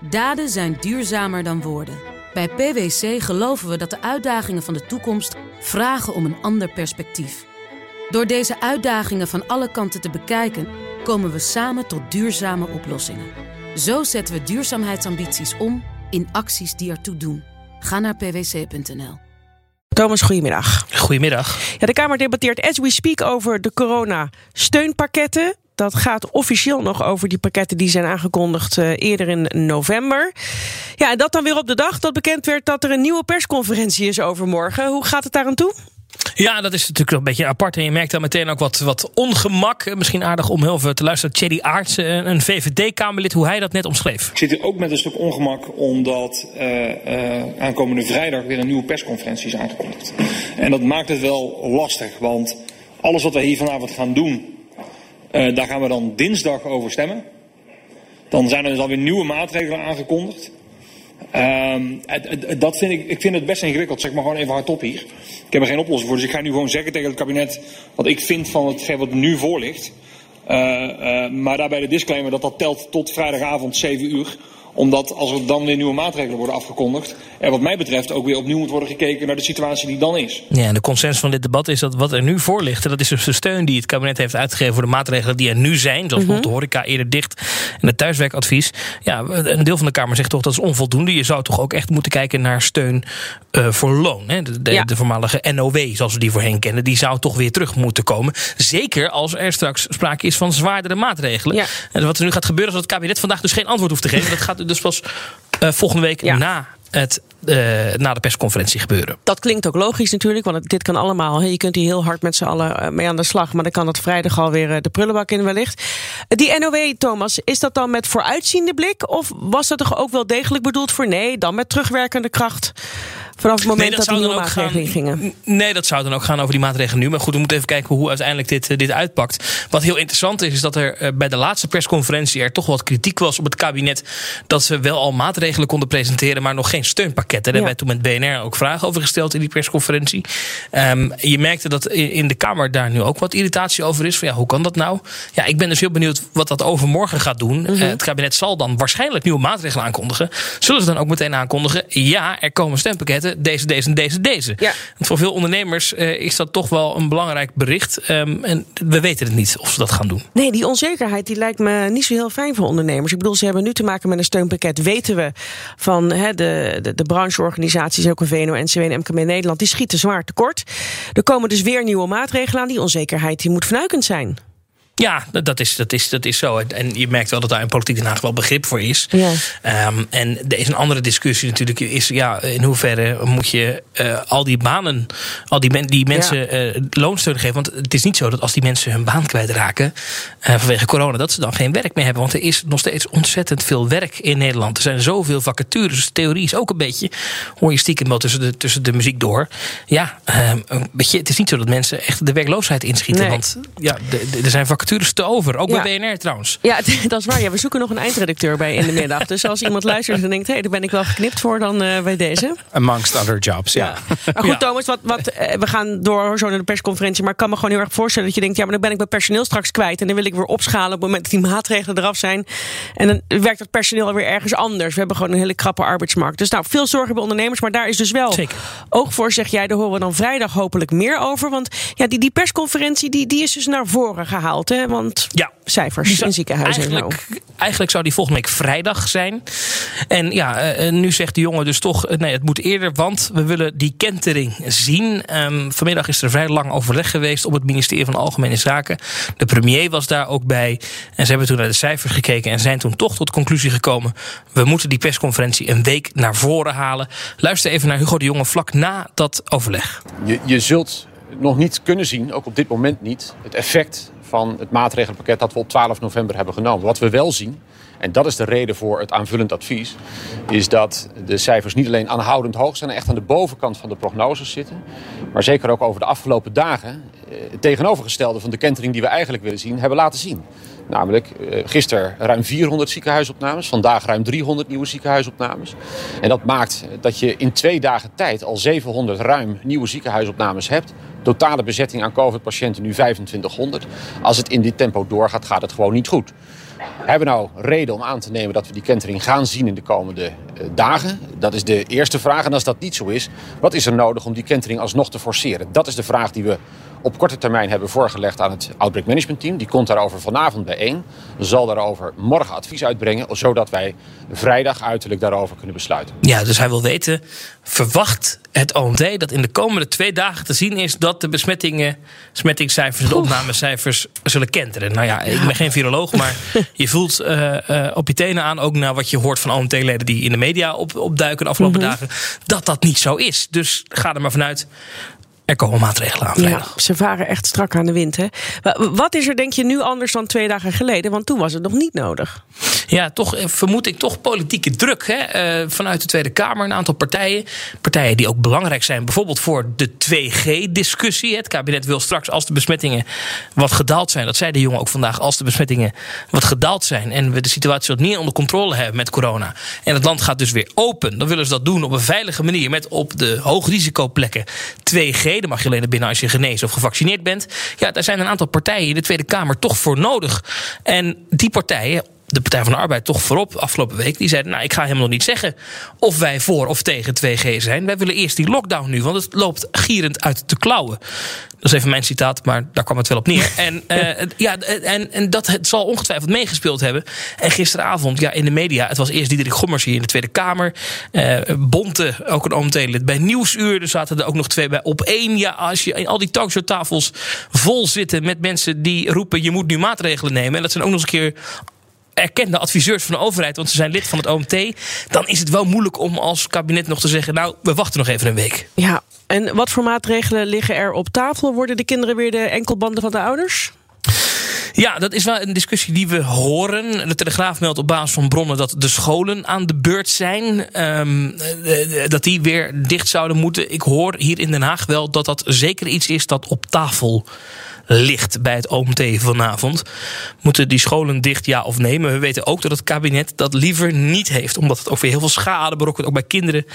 Daden zijn duurzamer dan woorden. Bij PwC geloven we dat de uitdagingen van de toekomst vragen om een ander perspectief. Door deze uitdagingen van alle kanten te bekijken, komen we samen tot duurzame oplossingen. Zo zetten we duurzaamheidsambities om in acties die ertoe doen. Ga naar pwc.nl. Thomas, goedemiddag. Goedemiddag. Ja, de Kamer debatteert as we speak over de corona-steunpakketten. Dat gaat officieel nog over die pakketten die zijn aangekondigd uh, eerder in november. Ja, en dat dan weer op de dag dat bekend werd dat er een nieuwe persconferentie is overmorgen. Hoe gaat het daar aan toe? Ja, dat is natuurlijk een beetje apart. En je merkt dan meteen ook wat, wat ongemak. Misschien aardig om heel veel te luisteren. Thierry Aarts, een VVD-Kamerlid, hoe hij dat net omschreef. Ik zit hier ook met een stuk ongemak omdat uh, uh, aankomende vrijdag weer een nieuwe persconferentie is aangekondigd. En dat maakt het wel lastig, want alles wat we hier vanavond gaan doen, uh, daar gaan we dan dinsdag over stemmen. Dan zijn er dus alweer nieuwe maatregelen aangekondigd. Um, dat vind ik, ik vind het best ingewikkeld, zeg maar gewoon even hardop hier. Ik heb er geen oplossing voor, dus ik ga nu gewoon zeggen tegen het kabinet wat ik vind van hetgeen wat nu voor ligt. Uh, maar daarbij de disclaimer dat dat telt tot vrijdagavond 7 uur omdat als er dan weer nieuwe maatregelen worden afgekondigd, er wat mij betreft ook weer opnieuw moet worden gekeken naar de situatie die dan is. Ja, en de consensus van dit debat is dat wat er nu voor ligt, dat is dus de steun die het kabinet heeft uitgegeven voor de maatregelen die er nu zijn, zoals mm -hmm. de horeca eerder dicht en het thuiswerkadvies. Ja, een deel van de Kamer zegt toch dat is onvoldoende. Je zou toch ook echt moeten kijken naar steun uh, voor loon. Hè? De, de, ja. de, voormalige NOW, zoals we die voorheen kennen, die zou toch weer terug moeten komen. Zeker als er straks sprake is van zwaardere maatregelen. Ja. En wat er nu gaat gebeuren, is dat het kabinet vandaag dus geen antwoord hoeft te geven. Dat gaat dus pas uh, volgende week ja. na het, uh, na de persconferentie gebeuren. Dat klinkt ook logisch natuurlijk, want dit kan allemaal. Je kunt hier heel hard met z'n allen mee aan de slag, maar dan kan dat vrijdag alweer de prullenbak in wellicht. Die NOW, Thomas, is dat dan met vooruitziende blik? Of was dat toch ook wel degelijk bedoeld voor nee, dan met terugwerkende kracht? Vanaf het moment nee, dat, dat die nieuwe maatregelen gaan, gingen. Nee, dat zou dan ook gaan over die maatregelen nu. Maar goed, we moeten even kijken hoe uiteindelijk dit, dit uitpakt. Wat heel interessant is, is dat er bij de laatste persconferentie er toch wat kritiek was op het kabinet. Dat ze wel al maatregelen konden presenteren, maar nog geen steunpakketten. Daar ja. hebben wij toen met BNR ook vragen over gesteld in die persconferentie. Um, je merkte dat in de Kamer daar nu ook wat irritatie over is. Van ja, hoe kan dat nou? Ja, ik ben dus heel benieuwd wat dat overmorgen gaat doen. Mm -hmm. uh, het kabinet zal dan waarschijnlijk nieuwe maatregelen aankondigen. Zullen ze dan ook meteen aankondigen? Ja, er komen steunpakketten deze, deze en deze, deze. Ja. Voor veel ondernemers uh, is dat toch wel een belangrijk bericht. Um, en we weten het niet of ze dat gaan doen. Nee, die onzekerheid die lijkt me niet zo heel fijn voor ondernemers. Ik bedoel, ze hebben nu te maken met een steunpakket. Weten we van he, de, de, de brancheorganisaties, ook een VNO, NCW en MKB Nederland, die schieten zwaar tekort. Er komen dus weer nieuwe maatregelen aan. Die onzekerheid die moet fnuikend zijn. Ja, dat is, dat, is, dat is zo. En je merkt wel dat daar in politiek Den Haag wel begrip voor is. Ja. Um, en er is een andere discussie natuurlijk. Is ja, in hoeverre moet je uh, al die banen, al die, men, die mensen ja. uh, loonsteun geven? Want het is niet zo dat als die mensen hun baan kwijtraken uh, vanwege corona, dat ze dan geen werk meer hebben. Want er is nog steeds ontzettend veel werk in Nederland. Er zijn zoveel vacatures. Dus theorie is ook een beetje, hoor je stiekem wel tussen de, tussen de muziek door. Ja, um, een beetje, het is niet zo dat mensen echt de werkloosheid inschieten. Nee. Want ja, er zijn vacatures te over. Ook ja. bij BNR trouwens. Ja, dat is waar. Ja, we zoeken nog een eindredacteur bij in de middag. Dus als iemand luistert en denkt, hé, hey, daar ben ik wel geknipt voor, dan uh, bij deze. Amongst other jobs, ja. ja. Maar goed, Thomas, wat, wat, uh, we gaan door zo naar de persconferentie. Maar ik kan me gewoon heel erg voorstellen dat je denkt, ja, maar dan ben ik mijn personeel straks kwijt. En dan wil ik weer opschalen op het moment dat die maatregelen eraf zijn. En dan werkt dat personeel weer ergens anders. We hebben gewoon een hele krappe arbeidsmarkt. Dus nou, veel zorgen bij ondernemers. Maar daar is dus wel Zeker. oog voor, zeg jij. Daar horen we dan vrijdag hopelijk meer over. Want ja, die, die persconferentie die, die is dus naar voren gehaald. Hè? Want ja. cijfers in ziekenhuizen eigenlijk, en zo. Eigenlijk zou die volgende week vrijdag zijn. En ja, uh, nu zegt de jongen dus toch... nee, het moet eerder, want we willen die kentering zien. Um, vanmiddag is er vrij lang overleg geweest... op het ministerie van Algemene Zaken. De premier was daar ook bij. En ze hebben toen naar de cijfers gekeken... en zijn toen toch tot de conclusie gekomen... we moeten die persconferentie een week naar voren halen. Luister even naar Hugo de Jonge vlak na dat overleg. Je, je zult nog niet kunnen zien, ook op dit moment niet... het effect van het maatregelenpakket dat we op 12 november hebben genomen. Wat we wel zien, en dat is de reden voor het aanvullend advies, is dat de cijfers niet alleen aanhoudend hoog zijn echt aan de bovenkant van de prognoses zitten, maar zeker ook over de afgelopen dagen tegenovergestelde van de kentering die we eigenlijk willen zien, hebben laten zien. Namelijk uh, gisteren ruim 400 ziekenhuisopnames, vandaag ruim 300 nieuwe ziekenhuisopnames. En dat maakt dat je in twee dagen tijd al 700 ruim nieuwe ziekenhuisopnames hebt. Totale bezetting aan COVID-patiënten nu 2500. Als het in dit tempo doorgaat, gaat het gewoon niet goed. Hebben we nou reden om aan te nemen dat we die kentering gaan zien in de komende uh, dagen? Dat is de eerste vraag. En als dat niet zo is, wat is er nodig om die kentering alsnog te forceren? Dat is de vraag die we op korte termijn hebben voorgelegd aan het Outbreak Management Team. Die komt daarover vanavond bijeen. Zal daarover morgen advies uitbrengen, zodat wij vrijdag uiterlijk daarover kunnen besluiten. Ja, dus hij wil weten, verwacht het OMT dat in de komende twee dagen te zien is dat de besmettingen, besmettingscijfers en de opnamecijfers zullen kenteren? Nou ja, ik ben geen viroloog, maar je voelt uh, uh, op je tenen aan, ook naar wat je hoort van OMT-leden die in de media op, opduiken de afgelopen mm -hmm. dagen, dat dat niet zo is. Dus ga er maar vanuit er komen maatregelen aan vrijdag. Ja, ze varen echt strak aan de wind. Hè? Wat is er denk je nu anders dan twee dagen geleden? Want toen was het nog niet nodig. Ja, toch vermoed ik toch politieke druk hè? Uh, vanuit de Tweede Kamer. Een aantal partijen. Partijen die ook belangrijk zijn. Bijvoorbeeld voor de 2G-discussie. Het kabinet wil straks als de besmettingen wat gedaald zijn. Dat zei de jongen ook vandaag. Als de besmettingen wat gedaald zijn. En we de situatie wat meer onder controle hebben met corona. En het land gaat dus weer open. Dan willen ze dat doen op een veilige manier. Met op de hoogrisicoplekken 2G dan mag je alleen naar binnen als je genezen of gevaccineerd bent. Ja, daar zijn een aantal partijen in de Tweede Kamer toch voor nodig. En die partijen, de Partij van de Arbeid toch voorop afgelopen week. Die zeiden, nou ik ga helemaal nog niet zeggen of wij voor of tegen 2G zijn. Wij willen eerst die lockdown nu, want het loopt gierend uit de klauwen. Dat is even mijn citaat, maar daar kwam het wel op neer. En, uh, ja, en, en dat het zal ongetwijfeld meegespeeld hebben. En gisteravond ja, in de media, het was eerst Diederik Gommers hier in de Tweede Kamer. Uh, Bonte, ook een OMT-lid bij Nieuwsuur. Er zaten er ook nog twee bij op één. Ja, als je in al die talkshowtafels vol zitten met mensen die roepen... je moet nu maatregelen nemen. En dat zijn ook nog eens een keer erkende adviseurs van de overheid, want ze zijn lid van het OMT, dan is het wel moeilijk om als kabinet nog te zeggen: Nou, we wachten nog even een week. Ja, en wat voor maatregelen liggen er op tafel? Worden de kinderen weer de enkelbanden van de ouders? Ja, dat is wel een discussie die we horen. De Telegraaf meldt op basis van bronnen dat de scholen aan de beurt zijn. Um, dat die weer dicht zouden moeten. Ik hoor hier in Den Haag wel dat dat zeker iets is dat op tafel ligt bij het OMT vanavond. Moeten die scholen dicht, ja of nee? Maar we weten ook dat het kabinet dat liever niet heeft. Omdat het ook weer heel veel schade berokkent. Ook bij kinderen.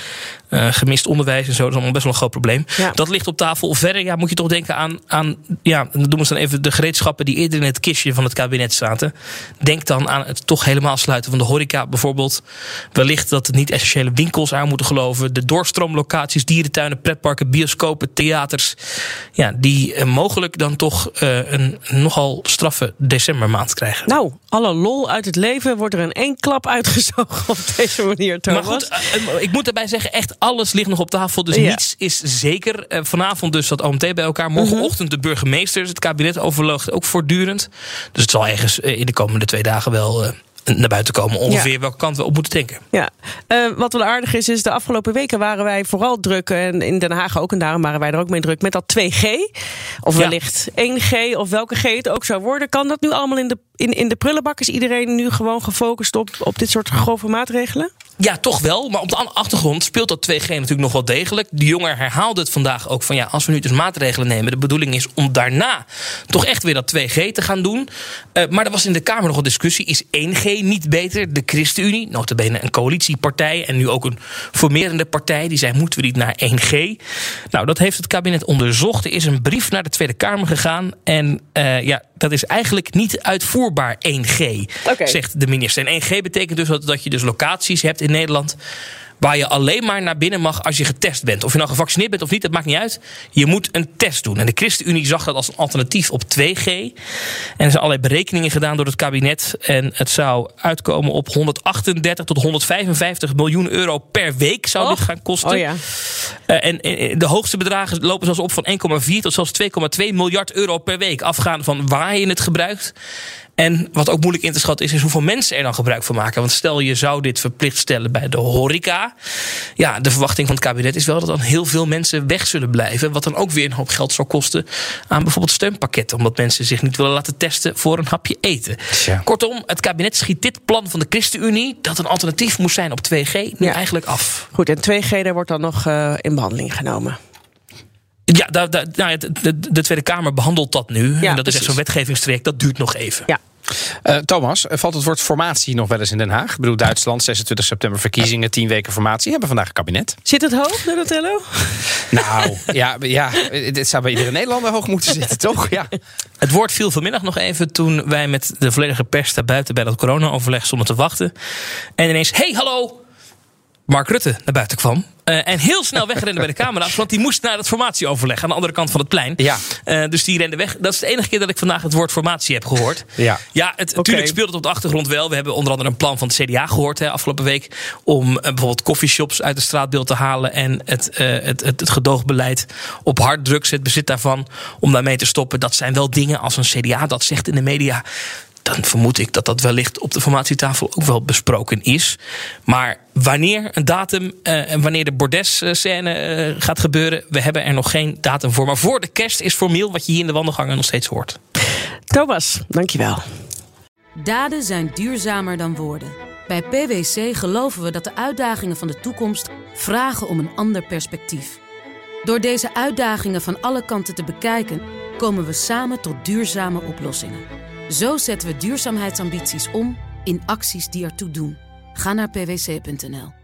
Uh, gemist onderwijs en zo. Dat is allemaal best wel een groot probleem. Ja. Dat ligt op tafel. Verder ja, moet je toch denken aan, aan ja, dan doen we dan even de gereedschappen die eerder in het kistje van het kabinet zaten. Denk dan aan het toch helemaal sluiten van de horeca bijvoorbeeld. Wellicht dat het niet essentiële winkels aan moeten geloven. De doorstroomlocaties, dierentuinen, pretparken, bioscopen, theaters. Ja, die uh, mogelijk dan toch uh, een nogal straffe decembermaand krijgen. Nou, alle lol uit het leven wordt er in één klap uitgezogen op deze manier, Thomas. Maar goed, uh, ik moet daarbij zeggen, echt alles ligt nog op tafel. Dus ja. niets is zeker. Uh, vanavond dus dat OMT bij elkaar. Morgenochtend de burgemeesters. Het kabinet overloogt ook voortdurend. Dus het zal ergens in de komende twee dagen wel naar buiten komen. Ongeveer ja. welke kant we op moeten denken. Ja. Uh, wat wel aardig is, is de afgelopen weken waren wij vooral druk. En in Den Haag ook. En daarom waren wij er ook mee druk met dat 2G. Of wellicht ja. 1G of welke G het ook zou worden. Kan dat nu allemaal in de, in, in de prullenbak? Is iedereen nu gewoon gefocust op, op dit soort grove maatregelen? Ja, toch wel. Maar op de achtergrond speelt dat 2G natuurlijk nog wel degelijk. De jongen herhaalde het vandaag ook van ja, als we nu dus maatregelen nemen. De bedoeling is om daarna toch echt weer dat 2G te gaan doen. Uh, maar er was in de Kamer nog discussie. Is 1G niet beter? De ChristenUnie, notabene een coalitiepartij en nu ook een formerende partij. Die zei moeten we niet naar 1G? Nou, dat heeft het kabinet onderzocht. Er is een brief naar de Tweede Kamer gegaan. En uh, ja, dat is eigenlijk niet uitvoerbaar 1G, okay. zegt de minister. En 1G betekent dus dat, dat je dus locaties hebt in Nederland waar je alleen maar naar binnen mag als je getest bent. Of je nou gevaccineerd bent of niet, dat maakt niet uit. Je moet een test doen. En de ChristenUnie zag dat als een alternatief op 2G. En er zijn allerlei berekeningen gedaan door het kabinet. En het zou uitkomen op 138 tot 155 miljoen euro per week zou oh. dit gaan kosten. Oh ja. Uh, en, en, de hoogste bedragen lopen zelfs op van 1,4 tot zelfs 2,2 miljard euro per week. Afgaande van waar je het gebruikt. En wat ook moeilijk in te schatten is, is hoeveel mensen er dan gebruik van maken. Want stel je zou dit verplicht stellen bij de horeca. Ja, de verwachting van het kabinet is wel dat dan heel veel mensen weg zullen blijven. Wat dan ook weer een hoop geld zou kosten aan bijvoorbeeld steunpakketten. Omdat mensen zich niet willen laten testen voor een hapje eten. Ja. Kortom, het kabinet schiet dit plan van de ChristenUnie, dat een alternatief moest zijn op 2G, nu ja. eigenlijk af. Goed, en 2G daar wordt dan nog uh, in behandeling genomen. Ja, da, da, nou, de, de, de, Tweede Kamer behandelt dat nu. Ja, en dat precies. is echt zo'n wetgevingstraject, dat duurt nog even. Ja, Uh, Thomas, valt het woord formatie nog wel eens in Den Haag? Ik bedoel, Duitsland, 26 september verkiezingen, 10 weken formatie. Hebben vandaag een kabinet. Zit het hoog, Donatello? Nou, ja, ja, dit zou bij iedere Nederlander hoog moeten zitten, toch? Ja. Het woord viel vanmiddag nog even toen wij met de volledige pers daar buiten bij dat corona-overleg stonden te wachten. En ineens, hey, hallo, Mark Rutte naar buiten kwam. Uh, en heel snel wegrende bij de camera's. Want die moest naar het formatieoverleg aan de andere kant van het plein. Ja. Uh, dus die rende weg. Dat is de enige keer dat ik vandaag het woord formatie heb gehoord. Ja, ja het, natuurlijk speelt het op de achtergrond wel. We hebben onder andere een plan van het CDA gehoord hè, afgelopen week. Om uh, bijvoorbeeld coffeeshops uit het straatbeeld te halen. En het, het, het, het gedoogbeleid op harddrugs, het bezit daarvan, om daarmee te stoppen. Dat zijn wel dingen als een CDA dat zegt in de media dan vermoed ik dat dat wellicht op de formatietafel ook wel besproken is. Maar wanneer een datum uh, en wanneer de bordesscène uh, gaat gebeuren, we hebben er nog geen datum voor. Maar voor de kerst is formeel wat je hier in de wandelgangen nog steeds hoort. Thomas, dankjewel. Daden zijn duurzamer dan woorden. Bij PwC geloven we dat de uitdagingen van de toekomst vragen om een ander perspectief. Door deze uitdagingen van alle kanten te bekijken, komen we samen tot duurzame oplossingen. Zo zetten we duurzaamheidsambities om in acties die ertoe doen. Ga naar pwc.nl.